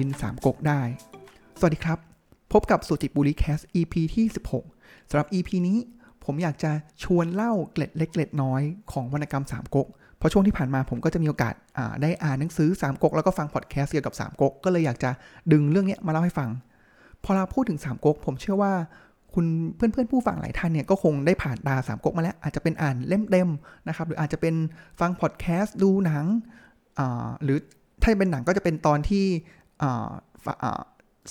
ดินสามก๊กได้ สวัสดีครับ พบกับสุจิบุรีแคส EP ที่ 16สำหรับ EP นี้ผมอยากจะชวนเล่าเกล็ดเล็กเกล็ดน้อยของวรรณกรรมสามก๊กเพราะช่วงที่ผ่านมาผมก็จะมีโอกาสได้อ่านหนังสือสามก๊กแล้วก็ฟังพอดแคสต์เกี่ยวกับสามก๊กก็เลยอยากจะดึงเรื่องนี้มาเล่าให้ฟัง พอเราพูดถึงสามก๊กผมเชื่อว่าคุณเพื่อนๆผู้ฟังหลายท่านเนี่ยก็คงได้ผ่านตาสามก๊กมาแล้ว อาจจะเป็นอ่านเล่มเต็มนะครับหรืออาจจะเป็นฟังพอดแคสต์ดูหนังหรือถ้าเป็นหนังก็จะเป็นตอนที่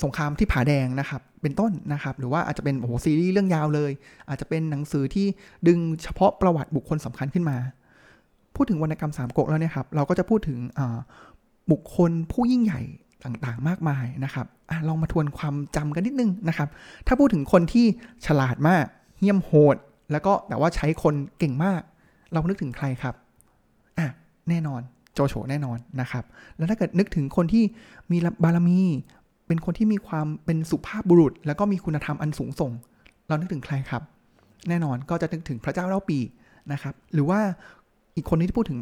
สงครามที่ผาแดงนะครับ เป็นต้นนะครับ หรือว่าอาจจะเป็นโอ้โหซีรีส์เรื่องยาวเลย อาจจะเป็นหนังสือที่ดึงเฉพาะประวัติบุคคลสำคัญขึ้นมา พูดถึงวรรณกรรมสามก๊กแล้วเนี่ยครับ เราก็จะพูดถึงบุคคลผู้ยิ่งใหญ่ต่างๆ มากมายนะครับอลองมาทวนความจำกันนิดนึงนะครับ ถ้าพูดถึงคนที่ฉลาดมากเหี้ยมโหด แล้วก็แต่ว่าใช้คนเก่งมาก เรานึกถึงใครครับ อะ แน่นอน โจโฉแน่นอนนะครับ แล้วถ้าเกิดนึกถึงคนที่มีบารมี เป็นคนที่มีความเป็นสุภาพบุรุษ แล้วก็มีคุณธรรมอันสูงส่ง เรานึกถึงใครครับ แน่นอนก็จะนึกถึงพระเจ้าเล่าปีนะครับ หรือว่าอีกคนที่พูดถึง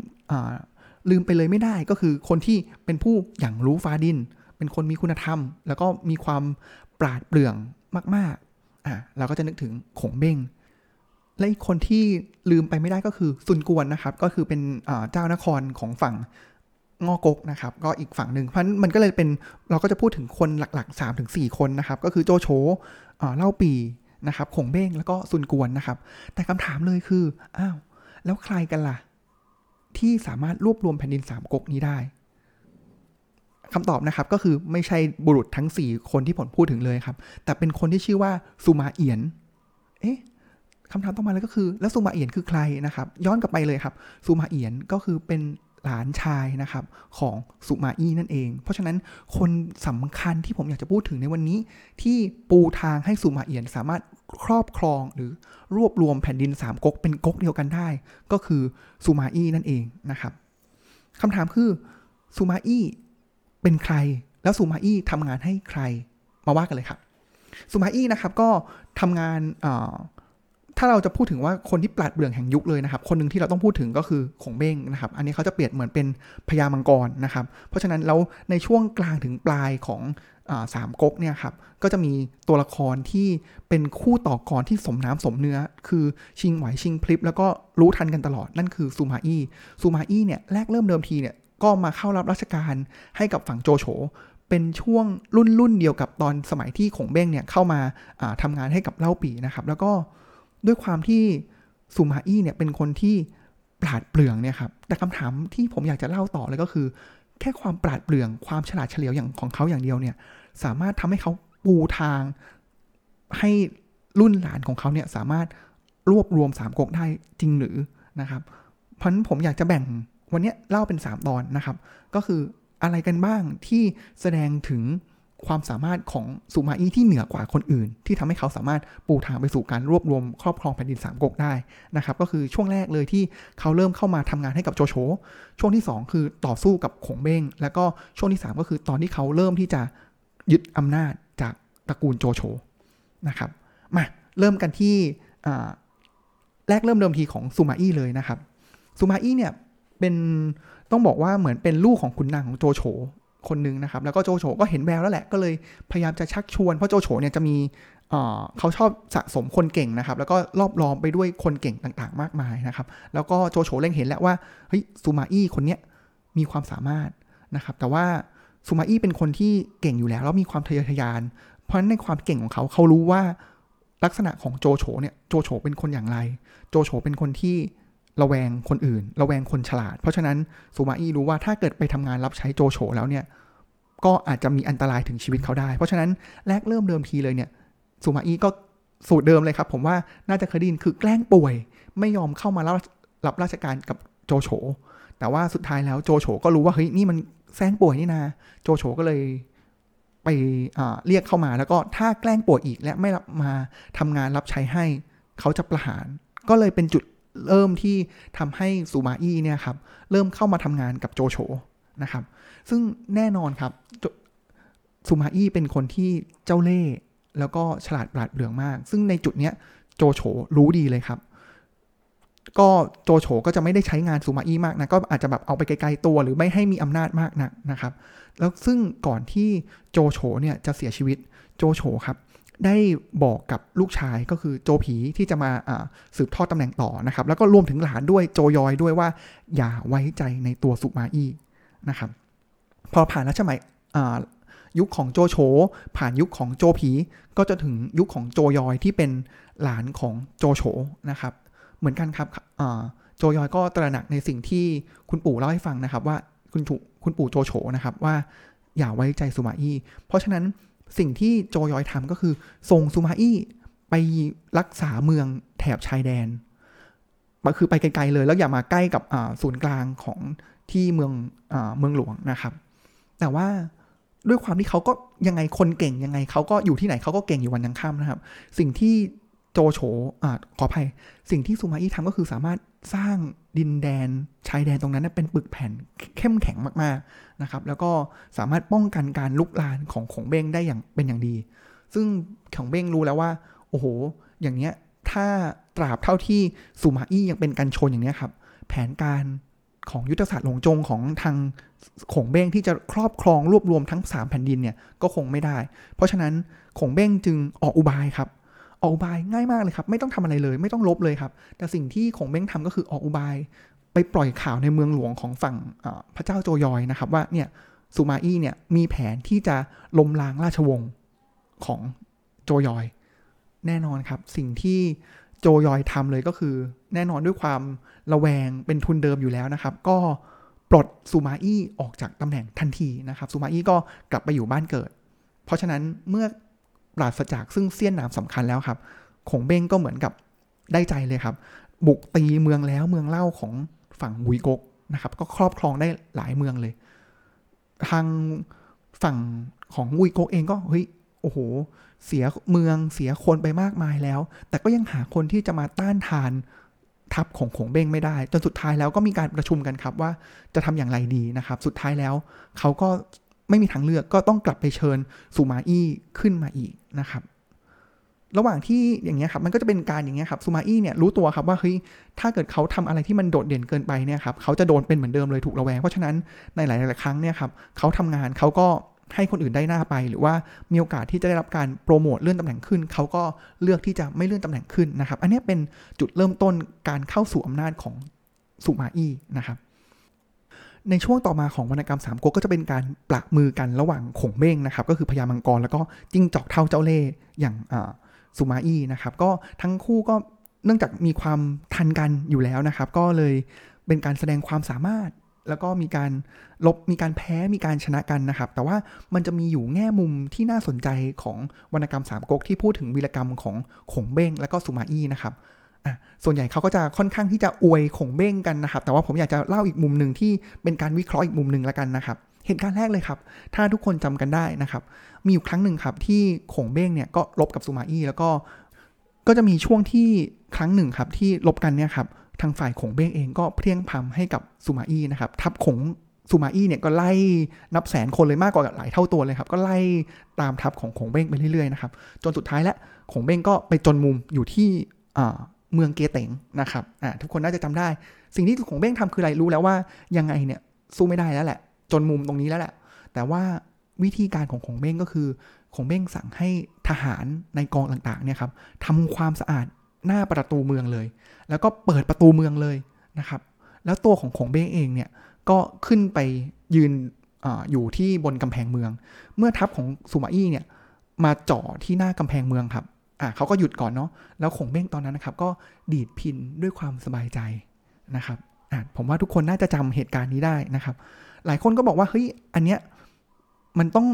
ลืมไปเลยไม่ได้ก็คือคนที่เป็นผู้อย่างรู้ฟ้าดิน เป็นคนมีคุณธรรม แล้วก็มีความปราดเปรื่องมากๆอะเราก็จะนึกถึงขงเบ้ง และอีกคนที่ลืมไปไม่ได้ก็คือซุนกวนนะครับ ก็คือเป็นเจ้านครของฝั่งงอกกนะครับ ก็อีกฝั่งหนึ่งเพราะมันก็เลยเป็นเราก็จะพูดถึงคนหลักๆ3าถึงสคนนะครับ ก็คือโจโฉเล่าปีนะครับขงเบ้งแล้วก็ซุนกวนนะครับ แต่คำถามเลยคืออ้าวแล้วใครกันล่ะ ที่สามารถรวบรวมแผ่นดินสามก๊กนี้ได้คำตอบนะครับก็คือไม่ใช่บุรุษทั้ง 4 คนที่ผมพูดถึงเลยครับ แต่เป็นคนที่ชื่อว่าสุมาเอียน เอ๊ะ คำถามต่อมาเลยก็คือ แล้วซูมาเอียนคือใครนะครับ ย้อนกลับไปเลยครับซูมาเอียนก็คือเป็นหลานชายนะครับของสุมาอี้นั่นเอง เพราะฉะนั้นคนสำคัญที่ผมอยากจะพูดถึงในวันนี้ ที่ปูทางให้สุมาเอียนสามารถครอบครองหรือรวบรวมแผ่นดินสามก๊กเป็นก๊กเดียวกันได้ ก็คือสุมาอี้นั่นเองนะครับคำถามคือสุมาอี้เป็นใคร แล้วสุมาอี้ทำงานให้ใครมาว่ากันเลยครับสุมาอี้นะครับก็ทำงาน ถ้าเราจะพูดถึงว่าคนที่ปราดเปรื่องแห่งยุคเลยนะครับ คนหนึ่งที่เราต้องพูดถึงก็คือขงเบ้งนะครับ อันนี้เขาจะเปรียบเหมือนเป็นพญามังกรนะครับ เพราะฉะนั้นแล้วในช่วงกลางถึงปลายของสามก๊กเนี่ยครับ ก็จะมีตัวละครที่เป็นคู่ต่อกรที่สมน้ำสมเนื้อ คือชิงไหวชิงพลิบแล้วก็รู้ทันกันตลอด นั่นคือซูมาอี้ซูมาอี้เนี่ยแรกเริ่มเดิมทีเนี่ยก็มาเข้ารับราชการให้กับฝั่งโจโฉเป็นช่วงรุ่นรุ่นเดียวกับตอนสมัยที่ขงเบ้งเนี่ยเข้ามาทำงานให้กับเล่าปีนะครับ แล้วก็ ด้วยความที่ซูมาอี้เนี่ยเป็นคนที่ปราดเปรื่องเนี่ยครับ แต่คำถามที่ผมอยากจะเล่าต่อเลยก็คือ แค่ความปราดเปรื่องความฉลาดเฉลียวอย่างของเขาอย่างเดียวเนี่ย สามารถทำให้เขาปูทางให้รุ่นหลานของเขาเนี่ยสามารถรวบรวมสามก๊กได้จริงหรือนะครับ เพราะฉะนั้นผมอยากจะแบ่งวันนี้เล่าเป็น 3 ตอนนะครับ ก็คืออะไรกันบ้างที่แสดงถึง ความสามารถของสุมาอี้ที่เหนือกว่าคนอื่น ที่ทำให้เขาสามารถปูทางไปสู่การรวบรวมครอบครองแผ่นดินสามก๊กได้นะครับก็คือช่วงแรกเลยที่เขาเริ่มเข้ามาทำงานให้กับโจโฉช่วงที่ 2 คือต่อสู้กับขงเบ้งแล้วก็ช่วงที่ 3 ก็คือตอนที่เขาเริ่มที่จะยึดอำนาจจากตระกูลโจโฉนะครับมาเริ่มกันที่แรกเริ่มเดิมทีของซูมาอี้เลยนะครับซูมาอี้เนี่ยเป็นต้องบอกว่าเหมือนเป็นลูกของขุนนางของโจโฉ คนนึงนะครับ แล้วก็โจโฉก็เห็นแววแล้วแหละ ก็เลยพยายามจะชักชวน เพราะโจโฉเนี่ยจะมีเขาชอบสะสมคนเก่งนะครับ แล้วก็รอบล้อมไปด้วยคนเก่งต่างๆ มากมายนะครับ แล้วก็โจโฉเล็งเห็นแล้วว่า เฮ้ยซูมาอี้คนเนี้ยมีความสามารถนะครับ แต่ว่าซูมาอี้เป็นคนที่เก่งอยู่แล้ว แล้วมีความทะเยอทะยาน เพราะฉะนั้นในความเก่งของเขา เขารู้ว่าลักษณะของโจโฉเนี่ย โจโฉเป็นคนอย่างไร โจโฉเป็นคนที่ ระแวงคนอื่น ระแวงคนฉลาด เพราะฉะนั้นซูมาอี้รู้ว่าถ้าเกิดไปทำงานรับใช้โจโฉแล้วเนี่ยก็อาจจะมีอันตรายถึงชีวิตเขาได้ เพราะฉะนั้นแรกเริ่มเดิมทีเลยเนี่ยซูมาอี้ก็สูตรเดิมเลยครับ ผมว่าน่าจะเคยได้ยินคือแกล้งป่วย ไม่ยอมเข้ามารับรับราชการกับโจโฉแต่ว่าสุดท้ายแล้วโจโฉก็รู้ว่าเฮ้ยนี่มันแซงป่วยนี่นาโจโฉก็เลยไปเรียกเข้ามาแล้วก็ถ้าแกล้งป่วยอีกและไม่รับมาทำงานรับใช้ให้ เขาจะประหาร ก็เลยเป็นจุด เริ่มที่ทำให้ซูมาอี้เนี่ยครับเริ่มเข้ามาทำงานกับโจโฉนะครับ ซึ่งแน่นอนครับซูมาอี้เป็นคนที่เจ้าเล่ห์แล้วก็ฉลาดปราดเปรื่องมาก ซึ่งในจุดเนี้ยโจโฉรู้ดีเลยครับ ก็โจโฉก็จะไม่ได้ใช้งานซูมาอี้มากนะ ก็อาจจะแบบเอาไปไกลๆตัวหรือไม่ให้มีอำนาจมากนักนะครับ แล้วซึ่งก่อนที่โจโฉเนี่ยจะเสียชีวิตโจโฉครับ ได้บอกกับลูกชายก็คือโจผีที่จะมาสืบทอดตำแหน่งต่อนะครับ แล้วก็รวมถึงหลานด้วยโจยอยด้วยว่า อย่าไว้ใจในตัวสุมาอี้นะครับ พอผ่านรัชสมัยยุคของโจโฉผ่านยุคของโจผีก็จะถึงยุคของโจยอยที่เป็นหลานของโจโฉนะครับ เหมือนกันครับโจยอยก็ตระหนักในสิ่งที่คุณปู่เล่าให้ฟังนะครับ ว่าคุณคุณปู่โจโฉนะครับว่าอย่าไว้ใจสุมาอี้เพราะฉะนั้น สิ่งที่โจยอยทำก็คือ ส่งซูมาอี้ไปรักษาเมืองแถบชายแดนคือไปไกลๆเลย แล้วอย่ามาใกล้กับศูนย์กลางของที่เมืองอเมืองหลวงนะครับ แต่ว่าด้วยความที่เขาก็ยังไงคนเก่งยังไงเขาก็อยู่ที่ไหนเขาก็เก่งอยู่วันยังค่ำนะครับ สิ่งที่ โจโฉอ่าขออภัย สิ่งที่ซูมาอี้ทำก็คือสามารถสร้างดินแดนชายแดนตรงนั้นเป็นปึกแผ่นเข้มแข็งมากๆนะครับ แล้วก็สามารถป้องกันการลุกลานของของเบ้งได้อย่างเป็นอย่างดี ซึ่งของเบ้งรู้แล้วว่า โอ้โห อย่างเนี้ยถ้าตราบเท่าที่ซูมาอี้ยังเป็นการชนอย่างเนี้ยครับ แผนการของยุทธศาสตร์หลงจงของทางขงเบ้งที่จะครอบครองรวบรวมทั้ง 3 แผ่นดินเนี่ยก็คงไม่ได้ เพราะฉะนั้นขงเบ้งจึงออกอุบายครับ ออกอุบายง่ายมากเลยครับ ไม่ต้องทำอะไรเลย ไม่ต้องลบเลยครับ แต่สิ่งที่ของเบ้งทำก็คือออกอุบาย ไปปล่อยข่าวในเมืองหลวงของฝั่งพระเจ้าโจยอยนะครับว่าเนี่ยซูมาอี้เนี่ยมีแผนที่จะล้มล้างราชวงศ์ของโจยอย แน่นอนครับสิ่งที่โจยอยทำเลยก็คือ แน่นอนด้วยความระแวงเป็นทุนเดิมอยู่แล้วนะครับ ก็ปลดซูมาอี้ออกจากตำแหน่งทันทีนะครับซูมาอี้ก็กลับไปอยู่บ้านเกิด เพราะฉะนั้นเมื่อ ปราศจากซึ่งเสี้ยนนามสำคัญแล้วครับขงเบ้งก็เหมือนกับได้ใจเลยครับ บุกตีเมืองแล้วเมืองเล่าของฝั่งบุยกกนะครับ ก็ครอบครองได้หลายเมืองเลย ทางฝั่งของวุยกกเองก็เฮ้ยโอ้โห เสียเมืองเสียคนไปมากมายแล้ว แต่ก็ยังหาคนที่จะมาต้านทานทัพของขงเบ้งไม่ได้ จนสุดท้ายแล้วก็มีการประชุมกันครับว่าจะทำอย่างไรดีนะครับ สุดท้ายแล้วเขาก็ไม่มีทางเลือกก็ต้องกลับไปเชิญซูมาอี้ขึ้นมาอีก นะครับ ระหว่างที่อย่างเงี้ยครับมันก็จะเป็นการอย่างเงี้ยครับซูมาอี้เนี่ยรู้ตัวครับว่าเฮ้ยถ้าเกิดเขาทำอะไรที่มันโดดเด่นเกินไปเนี่ยครับเขาจะโดนเป็นเหมือนเดิมเลยถูกระแวง เพราะฉะนั้นในหลาย ๆ ครั้งเนี่ยครับเขาทำงานเขาก็ให้คนอื่นได้หน้าไป หรือว่ามีโอกาสที่จะได้รับการโปรโมทเลื่อนตำแหน่งขึ้น เขาก็เลือกที่จะไม่เลื่อนตำแหน่งขึ้นนะครับ อันนี้เป็นจุดเริ่มต้นการเข้าสู่อำนาจของซูมาอี้นะครับ ในช่วงต่อมาของวรรณกรรมสามก๊กก็จะเป็นการปละมือกันระหว่างขงเบ้งนะครับ ก็คือพญามังกรแล้วก็จิ้งจอกเท่าเจ้าเล่ห์อย่างซูมาอี้นะครับ ก็ทั้งคู่ก็เนื่องจากมีความทันกันอยู่แล้วนะครับ ก็เลยเป็นการแสดงความสามารถ แล้วก็มีการลบมีการแพ้มีการชนะกันนะครับ แต่ว่ามันจะมีอยู่แง่มุมที่น่าสนใจของวรรณกรรมสามก๊กที่พูดถึงวีรกรรมของขงเบ้งและก็ซูมาอี้นะครับ ส่วนใหญ่เขาก็จะค่อนข้างที่จะอวยขงเบ้งกันนะครับ แต่ว่าผมอยากจะเล่าอีกมุมหนึ่งที่เป็นการวิเคราะห์อีกมุมหนึ่งแล้วกันนะครับ เหตุการณ์แรกเลยครับ ถ้าทุกคนจำกันได้นะครับ มีอยู่ครั้งหนึ่งครับที่ขงเบ้งเนี่ยก็ลบกับซูมาอี้แล้วก็ ก็จะมีช่วงที่ครั้งหนึ่งครับที่ลบกันเนี่ยครับ ทางฝ่ายขงเบ้งเองก็เพียงพำให้กับซูมาอี้นะครับ ทับขงซูมาอี้เนี่ยก็ไล่นับแสนคนเลยมากกว่าหลายเท่าตัวเลยครับ ก็ไล่ตามทับของขงเบ้งไปเรื่อยๆนะครับ จนสุดท้ายแล้วขงเบ้งก็ไปจนมุมอยู่ที่ เมืองเกเตงนะครับอ่าทุกคนน่าจะจำได้ สิ่งที่ของเบ้งทำคืออะไรรู้แล้วว่ายังไงเนี่ยสู้ไม่ได้แล้วแหละ จนมุมตรงนี้แล้วแหละ แต่ว่าวิธีการของของเบ้งก็คือ ของเบ้งสั่งให้ทหารในกองต่างๆเนี่ยครับทำความสะอาดหน้าประตูเมืองเลย แล้วก็เปิดประตูเมืองเลยนะครับ แล้วตัวของของเบ้งเองเนี่ยก็ขึ้นไปยืนออยู่ที่บนกำแพงเมือง เมื่อทัพของซูมาอี้เนี่ยมาจ่อที่หน้ากำแพงเมืองครับ อะเขาก็หยุดก่อนเนาะแล้วขงเบ้งตอนนั้นนะครับ ก็ดีดพินด้วยความสบายใจนะครับอะผมว่าทุกคนน่าจะจำเหตุการณ์นี้ได้นะครับ หลายคนก็บอกว่าเฮ้ยอันเนี้ยมันต้อง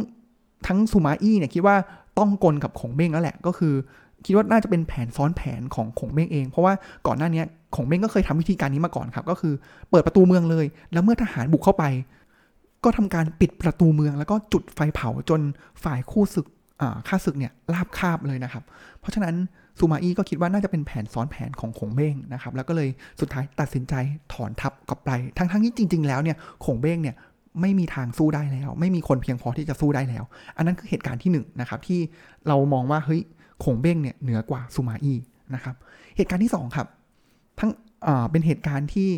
ทั้งซูมาอี้เนี่ยคิดว่าต้องกลกับขงเบ้งแล้วแหละ ก็คือคิดว่าน่าจะเป็นแผนซ้อนแผนของขงเบ้งเอง เพราะว่าก่อนหน้านี้ขงเบ้งก็เคยทำวิธีการนี้มาก่อนครับ ก็คือเปิดประตูเมืองเลย แล้วเมื่อทหารบุกเข้าไป ก็ทำการปิดประตูเมือง แล้วก็จุดไฟเผาจนฝ่ายคู่ศึก ค่าศึกเนี่ยลาบคาบเลยนะครับ เพราะฉะนั้นซูมาอี้ก็คิดว่าน่าจะเป็นแผนซ้อนแผนของขงเบ้งนะครับ แล้วก็เลยสุดท้ายตัดสินใจถอนทัพกลับไป ทั้งทั้งที่จริง ๆ แล้วเนี่ยขงเบ้งเนี่ยไม่มีทางสู้ได้แล้ว ไม่มีคนเพียงพอที่จะสู้ได้แล้ว อันนั้นคือเหตุการณ์ที่1นนะครับที่เรามองว่าเฮ้ยขงเบ้งเนี่ยเหนือกว่าซูมาอี้นะครับเหตุการณ์ที่2ครับทั้งเป็นเหตุการณ์ที่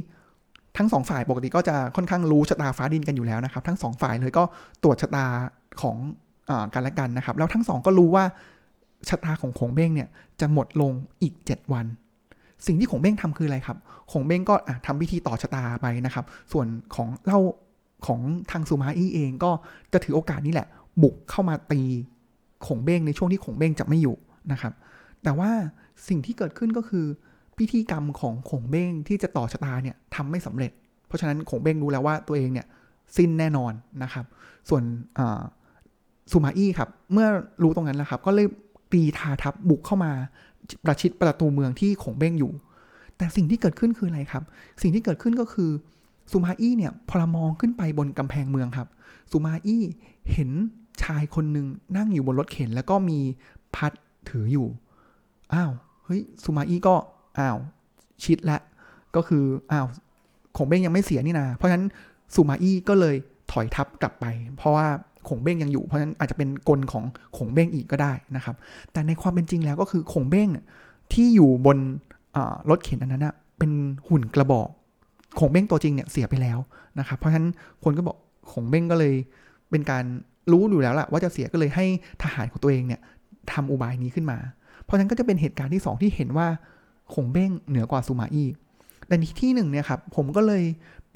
ทั้งสองฝ่ายปกติก็จะค่อนข้างรู้ชะตาฟ้าดินกันอยู่แล้วนะครับ ทั้งสองฝ่ายเลยก็ตรวจชะตาของ กันและกันนะครับ แล้วทั้งสองก็รู้ว่าชะตาของขงเบ้งเนี่ยจะหมดลงอีก 7 วัน สิ่งที่ขงเบ้งทำคืออะไรครับขงเบ้งก็ทำพิธีต่อชะตาไปนะครับ ส่วนของเล่าของทางซูมาอี้เองก็จะถือโอกาสนี้แหละ บุกเข้ามาตีขงเบ้งในช่วงที่ขงเบ้งจะไม่อยู่นะครับ แต่ว่าสิ่งที่เกิดขึ้นก็คือพิธีกรรมของขงเบ้งที่จะต่อชะตาเนี่ยทำไม่สำเร็จ เพราะฉะนั้นขงเบ้งรู้แล้วว่าตัวเองเนี่ยสิ้นแน่นอนนะครับ ส่วน ซูมาอี้ครับ เมื่อรู้ตรงนั้นแล้วครับ ก็เลยตีทาทับบุกเข้ามาประชิดประตูเมืองที่ขงเบ้งอยู่ แต่สิ่งที่เกิดขึ้นคืออะไรครับ สิ่งที่เกิดขึ้นก็คือซูมาอี้เนี่ยพอมองขึ้นไปบนกำแพงเมืองครับซูมาอี้เห็นชายคนหนึ่งนั่งอยู่บนรถเข็น แล้วก็มีพัดถืออยู่ อ้าว เฮ้ยซูมาอี้ก็ อ้าว ชิดละก็คือ อ้าวขงเบ้งยังไม่เสียนี่นา เพราะฉะนั้นซูมาอี้ก็เลยถอยทับกลับไป เพราะว่า ขงเบ้งยังอยู่เพราะฉะนั้นอาจจะเป็นกลของขงเบ้งอีกก็ได้นะครับ แต่ในความเป็นจริงแล้วก็คือขงเบ้งที่อยู่บนรถเข็นอันนั้นนะเป็นหุ่นกระบอกขงเบ้งตัวจริงเนี่ยเสียไปแล้วนะครับเพราะฉะนั้นคนก็บอกขงเบ้งก็เลยเป็นการรู้อยู่แล้วแหละว่าจะเสียก็เลยให้ทหารของตัวเองเนี่ยทำอุบายนี้ขึ้นมา เพราะฉะนั้นก็จะเป็นเหตุการณ์ที่ 2 ที่เห็นว่าขงเบ้งเหนือกว่าซูมาอี้แต่ที่หนึ่งเนี่ยครับผมก็เลย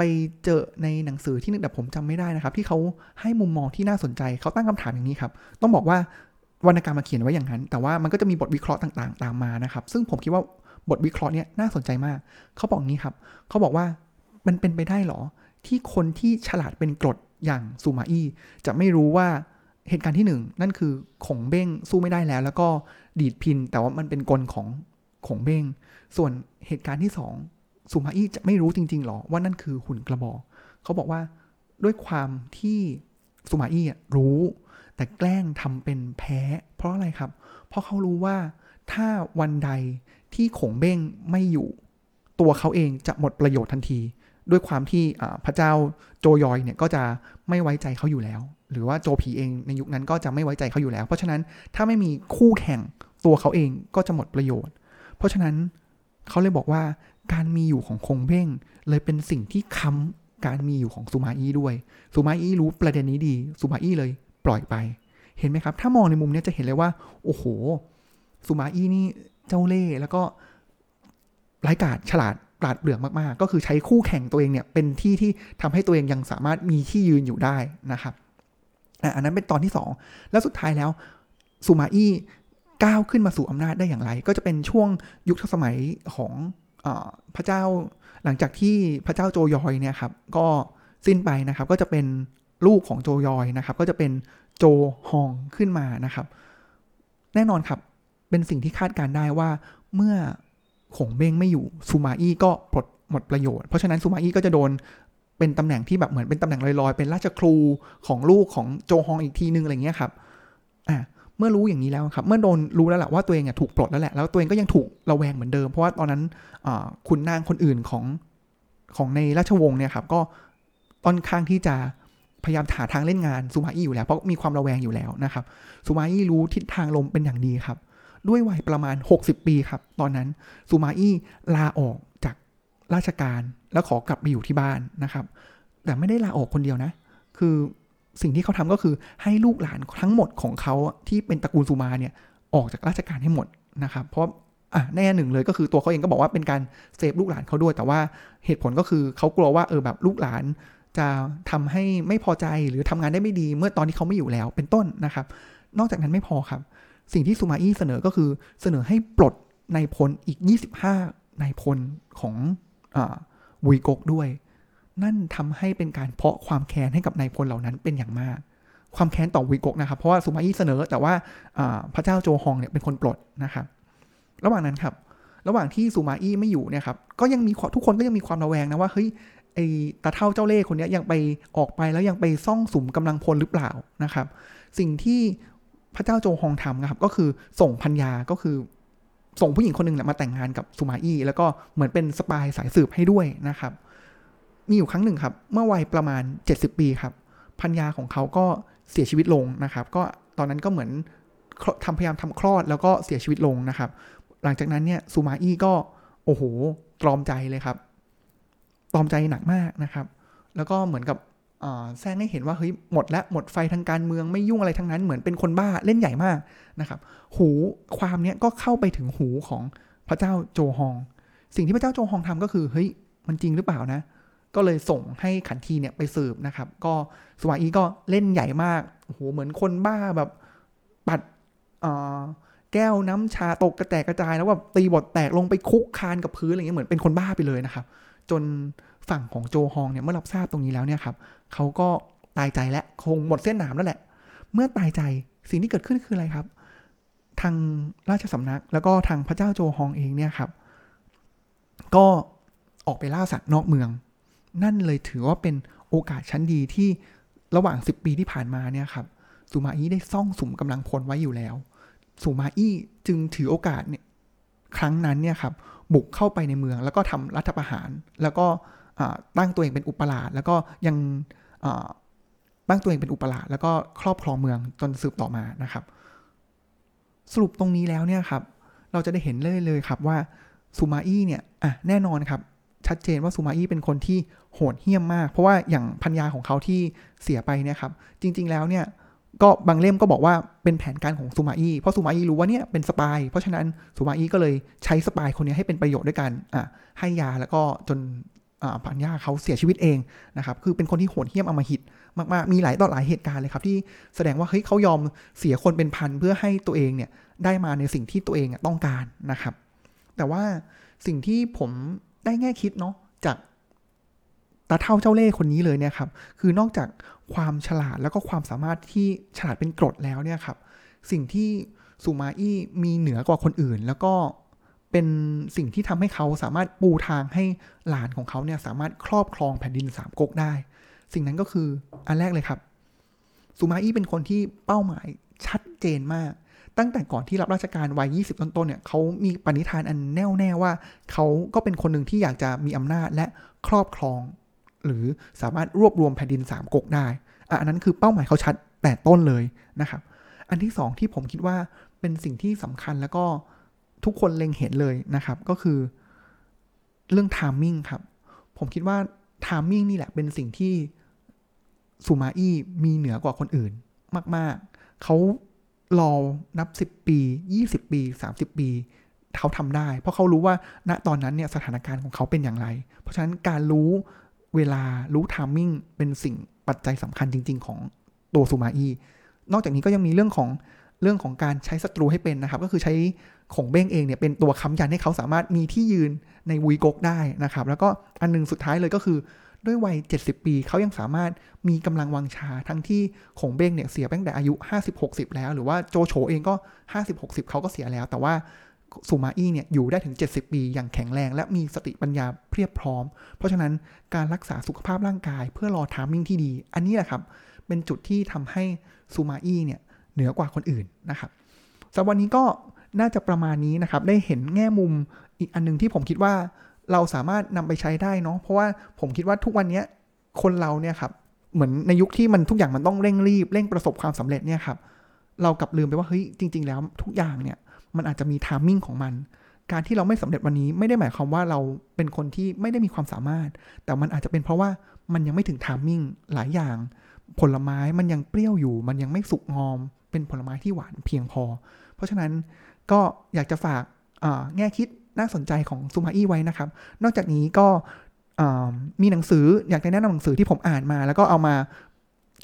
ไปเจอในหนังสือที่นึงแต่ผมจำไม่ได้นะครับ ที่เขาให้มุมมองที่น่าสนใจเขาตั้งคำถามอย่างนี้ครับ ต้องบอกว่าวรรณกรรมมาเขียนไว้อย่างนั้น แต่ว่ามันก็จะมีบทวิเคราะห์ต่างๆ ตามมานะครับ ซึ่งผมคิดว่าบทวิเคราะห์เนี่ยน่าสนใจมาก เขาบอกงี้ครับ เขาบอกว่ามันเป็นไปได้หรอ ที่คนที่ฉลาดเป็นกรดอย่างซูมาอี้จะไม่รู้ว่าเหตุการณ์ที่หนึ่งนั่นคือขงเบ้งสู้ไม่ได้แล้ว แล้วก็ดีดพิน แต่ว่ามันเป็นกลของขงเบ้งส่วนเหตุการณ์ที่สอง ซูมาอี้จะไม่รู้จริงๆหรอว่านั่นคือหุ่นกระบอก เขาบอกว่าด้วยความที่ซูมาอี้รู้ แต่แกล้งทำเป็นแพ้ เพราะอะไรครับ เพราะเขารู้ว่าถ้าวันใดที่ขงเบ้งไม่อยู่ ตัวเขาเองจะหมดประโยชน์ทันที ด้วยความที่พระเจ้าโจยอยเนี่ยก็จะไม่ไว้ใจเขาอยู่แล้ว หรือว่าโจผีเองในยุคนั้นก็จะไม่ไว้ใจเขาอยู่แล้ว เพราะฉะนั้นถ้าไม่มีคู่แข่งตัวเขาเองก็จะหมดประโยชน์ เพราะฉะนั้น เขาเลยบอกว่าการมีอยู่ของคงเบ้งเลยเป็นสิ่งที่ค้ำการมีอยู่ของซูมาอี้ด้วยซูมาอี้รู้ประเด็นนี้ดีซูมาอี้เลยปล่อยไป เห็นไหมครับ ถ้ามองในมุมนี้จะเห็นเลยว่า โอ้โหซูมาอี้นี่เจ้าเล่ห์แล้วก็ไร้กาดฉลาดปราดเปลือกมากๆ ก็คือใช้คู่แข่งตัวเองเนี่ย เป็นที่ที่ทำให้ตัวเองยังสามารถมีที่ยืนอยู่ได้นะครับอันนั้นเป็นตอนที่ 2 แล้วสุดท้ายแล้วซูมาอี้ ก้าวขึ้นมาสู่อำนาจได้อย่างไร ก็จะเป็นช่วงยุคสมัยของพระเจ้าหลังจากที่พระเจ้าโจยอยเนี่ยครับก็สิ้นไปนะครับก็จะเป็นลูกของโจยอยนะครับ ก็จะเป็นโจฮองขึ้นมานะครับ แน่นอนครับเป็นสิ่งที่คาดการได้ว่าเมื่อขงเบ้งไม่อยู่ซูมาอี้ก็ปลดหมดประโยชน์ เพราะฉะนั้นซูมาอี้ก็จะโดนเป็นตำแหน่งที่แบบเหมือนเป็นตำแหน่งลอยๆ เป็นราชครูของลูกของโจฮองอีกทีนึงอะไรเงี้ยครับ อ่า เมื่อรู้อย่างนี้แล้วครับ เมื่อโดนรู้แล้วแหละว่าตัวเองถูกปลดแล้วแหละแล้วตัวเองก็ยังถูกระแวงเหมือนเดิม เพราะว่าตอนนั้นคุณนางคนอื่นของของในราชวงศ์เนี่ยครับก็ต้อนข้างที่จะพยายามหาทางเล่นงานซูมาอี้อยู่แล้ว เพราะมีความระแวงอยู่แล้วนะครับซูมาอี้รู้ทิศทางลมเป็นอย่างดีครับ ด้วยวัยประมาณ 60 ปีครับ ตอนนั้นซูมาอี้ลาออกจากราชการแล้วขอกลับไปอยู่ที่บ้านนะครับ แต่ไม่ได้ลาออกคนเดียวนะ คือ สิ่งที่เขาทำก็คือให้ลูกหลานทั้งหมดของเขาที่เป็นตระกูลซูมาเนี่ยออกจากราชการให้หมดนะครับ เพราะอะแน่หนึ่งเลยก็คือตัวเขาเองก็บอกว่าเป็นการเซฟลูกหลานเขาด้วย แต่ว่าเหตุผลก็คือเขากลัวว่าเออแบบลูกหลานจะทำให้ไม่พอใจหรือทำงานได้ไม่ดีเมื่อตอนที่เขาไม่อยู่แล้วเป็นต้นนะครับ นอกจากนั้นไม่พอครับ สิ่งที่ซูมาอี้เสนอก็คือเสนอให้ปลดนายพลอีก 25นายพลของอวุยกกด้วย นั่นทำให้เป็นการเพาะความแค้นให้กับนายพลเหล่านั้นเป็นอย่างมาก ความแค้นต่อวิกกนะครับ เพราะว่าซูมาอี้เสนอ แต่ว่าพระเจ้าโจฮองเนี่ยเป็นคนปลดนะครับ ระหว่างนั้นครับ ระหว่างที่ซูมาอี้ไม่อยู่เนี่ยครับ ก็ยังมีทุกคนก็ยังมีความระแวงนะว่าเฮ้ยไอตาเท่าเจ้าเล่ห์คนนี้ยังไปออกไปแล้วยังไปซ่องสุมกำลังพลหรือเปล่านะครับ สิ่งที่พระเจ้าโจฮองทำนะครับ ก็คือส่งพัญญาก็คือส่งผู้หญิงคนหนึ่งแหละมาแต่งงานกับซูมาอี้แล้วก็เหมือนเป็นสปายสายสืบให้ด้วยนะครับ มีอยู่ครั้งหนึ่งครับ เมื่อวัยประมาณ 70 ปีครับพัญญาของเขาก็เสียชีวิตลงนะครับ ก็ตอนนั้นก็เหมือนทำพยายามทำคลอดแล้วก็เสียชีวิตลงนะครับ หลังจากนั้นเนี่ยซูมาอี้ก็โอ้โหตรอมใจเลยครับตรอมใจหนักมากนะครับ แล้วก็เหมือนกับแซงให้เห็นว่าเฮ้ยหมดแล้วหมดไฟทางการเมืองไม่ยุ่งอะไรทั้งนั้นเหมือนเป็นคนบ้าเล่นใหญ่มากนะครับ หูความเนี้ยก็เข้าไปถึงหูของพระเจ้าโจฮอง สิ่งที่พระเจ้าโจฮองทำก็คือเฮ้ยมันจริงหรือเปล่านะ ก็เลยส่งให้ขันทีเนี่ยไปสืบนะครับ ก็สวาอีก็เล่นใหญ่มากโอ้โหเหมือนคนบ้าแบบปัดแก้วน้ำชาตกกระแตกกระจาย แล้วแบบตีบทแตกลงไปคุกคานกับพื้นอะไรเงี้ยเหมือนเป็นคนบ้าไปเลยนะครับ จนฝั่งของโจฮองเนี่ยเมื่อรับทราบตรงนี้แล้วเนี่ยครับเขาก็ตายใจและคงหมดเส้นหนามแล้วแหละ เมื่อตายใจสิ่งที่เกิดขึ้นคืออะไรครับ ทางราชสำนักแล้วก็ทางพระเจ้าโจฮองเองเนี่ยครับ ก็ออกไปล่าสัตว์นอกเมือง นั่นเลยถือว่าเป็นโอกาสชั้นดีที่ระหว่าง 10 ปีที่ผ่านมาเนี่ยครับสุมาอี้ได้ซ่องสุมกำลังพลไว้อยู่แล้วสุมาอี้จึงถือโอกาสเนี่ยครั้งนั้นเนี่ยครับบุกเข้าไปในเมืองแล้วก็ทำรัฐประหาร แล้วก็ตั้งตัวเองเป็นอุปราชแล้วก็ยังตั้งตัวเองเป็นอุปราชแล้วก็ครอบครองเมืองจนสืบต่อมานะครับ สรุปตรงนี้แล้วเนี่ยครับ เราจะได้เห็นเลยเลยครับว่าซูมาอี้เนี่ยอะแน่นอนครับ ชัดเจนว่าซูมาอี้เป็นคนที่โหดเหี้ยมมาก เพราะว่าอย่างพัญญาของเขาที่เสียไปเนี่ยครับจริง ๆแล้วเนี่ยก็บางเล่มก็บอกว่าเป็นแผนการของซูมาอี้เพราะซูมาอี้รู้ว่าเนี่ยเป็นสปายเพราะฉะนั้นซูมาอี้ก็เลยใช้สปายคนนี้ให้เป็นประโยชน์ด้วยกันอะให้ยาแล้วก็จนปัญญาเขาเสียชีวิตเองนะครับ คือเป็นคนที่โหดเหี้ยมอมหิตมาก ๆ มีหลายต่อหลายเหตุการณ์เลยครับ ที่แสดงว่าเฮ้ยเขายอมเสียคนเป็นพันเพื่อให้ตัวเองเนี่ยได้มาในสิ่งที่ตัวเองต้องการนะครับ แต่ว่าสิ่งที่ผม ได้แง่คิดเนาะจากตาเท่าเจ้าเล่ห์คนนี้เลยเนี่ยครับ คือนอกจากความฉลาดแล้วก็ความสามารถที่ฉลาดเป็นกรดแล้วเนี่ยครับ สิ่งที่สุมาอี้มีเหนือกว่าคนอื่น แล้วก็เป็นสิ่งที่ทำให้เขาสามารถปูทางให้หลานของเขาเนี่ยสามารถครอบครองแผ่นดินสามก๊กได้ สิ่งนั้นก็คืออันแรกเลยครับสุมาอี้เป็นคนที่เป้าหมายชัดเจนมาก ตั้งแต่ก่อนที่รับราชการวัย 20 ต้นๆเนี่ยเขามีปณิธานอันแน่วแน่ว่าเขาก็เป็นคนหนึ่งที่อยากจะมีอำนาจและครอบครอง หรือสามารถรวบรวมแผ่นดินสามก๊กได้อันนั้นคือเป้าหมายเขาชัดแต่ต้นเลยนะครับ อันที่สองที่ผมคิดว่าเป็นสิ่งที่สำคัญแล้วก็ทุกคนเล็งเห็นเลยนะครับ ก็คือเรื่อง timing ครับ ผมคิดว่า timing นี่แหละเป็นสิ่งที่สุมาอี้มีเหนือกว่าคนอื่นมาก ๆ เขา รอนับ 10 ปี 20 ปี 30 ปีเขาทำได้ เพราะเขารู้ว่าณตอนนั้นเนี่ยสถานการณ์ของเขาเป็นอย่างไร เพราะฉะนั้นการรู้เวลารู้ timing เป็นสิ่งปัจจัยสำคัญจริง ๆ ของตัวสุมาอี้นอกจากนี้ก็ยังมีเรื่องของเรื่องของการใช้ศัตรูให้เป็นนะครับ ก็คือใช้ของเบ้งเองเนี่ยเป็นตัวค้ำยันให้เขาสามารถมีที่ยืนในวีกกได้นะครับ แล้วก็อันนึงสุดท้ายเลยก็คือ ด้วยวัย 70 ปีเขายังสามารถมีกำลังวังชาทั้งที่ของเบ้งเนี่ยเสียตั้งแต่อายุ 50-60 แล้ว หรือว่าโจโฉเองก็ 50-60 เขาก็เสียแล้ว แต่ว่าซูมาอี้เนี่ยอยู่ได้ถึง 70 ปีอย่างแข็งแรง และมีสติปัญญาเพียบพร้อม เพราะฉะนั้นการรักษาสุขภาพร่างกายเพื่อรอทามมิ่งที่ดี อันนี้แหละครับ เป็นจุดที่ทำให้ซูมาอี้เนี่ยเหนือกว่าคนอื่นนะครับสำหรับวันนี้ก็น่าจะประมาณนี้นะครับ ได้เห็นแง่มุมอีกอันนึงที่ผมคิดว่า เราสามารถนำไปใช้ได้เนาะเพราะว่าผมคิดว่าทุกวันนี้คนเราเนี่ยครับเหมือนในยุคที่มันทุกอย่างมันต้องเร่งรีบเร่งประสบความสำเร็จเนี่ยครับเรากลับลืมไปว่าเฮ้ยจริง ๆ แล้วทุกอย่างเนี่ยมันอาจจะมีทามมิ่งของมัน การที่เราไม่สำเร็จวันนี้ไม่ได้หมายความว่าเราเป็นคนที่ไม่ได้มีความสามารถ แต่มันอาจจะเป็นเพราะว่ามันยังไม่ถึงทามมิ่งหลายอย่าง ผลไม้มันยังเปรี้ยวอยู่ มันยังไม่สุกงอม เป็นผลไม้ที่หวานเพียงพอ เพราะฉะนั้นก็อยากจะฝากแง่คิด น่าสนใจของซูมาอี้ไว้นะครับ นอกจากนี้ก็มีหนังสืออยากจะแนะนำหนังสือที่ผมอ่านมา แล้วก็เอามา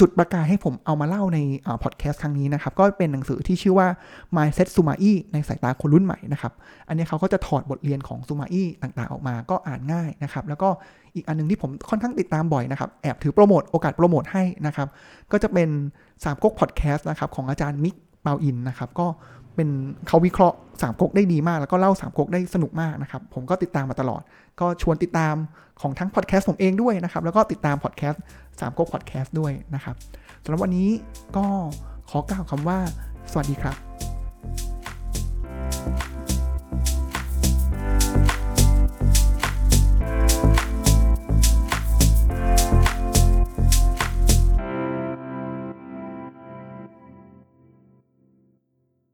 จุดประกายให้ผมเอามาเล่าในพอดแคสต์ครั้งนี้นะครับ ก็เป็นหนังสือที่ชื่อว่า Mindset s u m a i ในสายตาคนรุ่นใหม่นะครับ อันนี้เขาก็จะถอดบทเรียนของซูมาอี้ต่างๆ ออกมาก็อ่านง่ายนะครับ แล้วก็อีกอันนึงที่ผมค่อนข้างติดตามบ่อยนะครับ แอบถือโปรโมทโอกาสโปรโมทให้นะครับ ก็จะเป็นสามก๊กพอดแคสต์นะครับของอาจารย์มิกเปาอินนะครับ ก็ เป็นเขาวิเคราะห์สามก๊กได้ดีมาก แล้วก็เล่าสามก๊กได้สนุกมากนะครับ ผมก็ติดตามมาตลอด ก็ชวนติดตามของทั้งพอดแคสต์ผมเองด้วยนะครับ แล้วก็ติดตามพอดแคสต์สามก๊กพอดแคสต์ด้วยนะครับสำหรับวันนี้ก็ขอกล่าวคำว่า สวัสดีครับ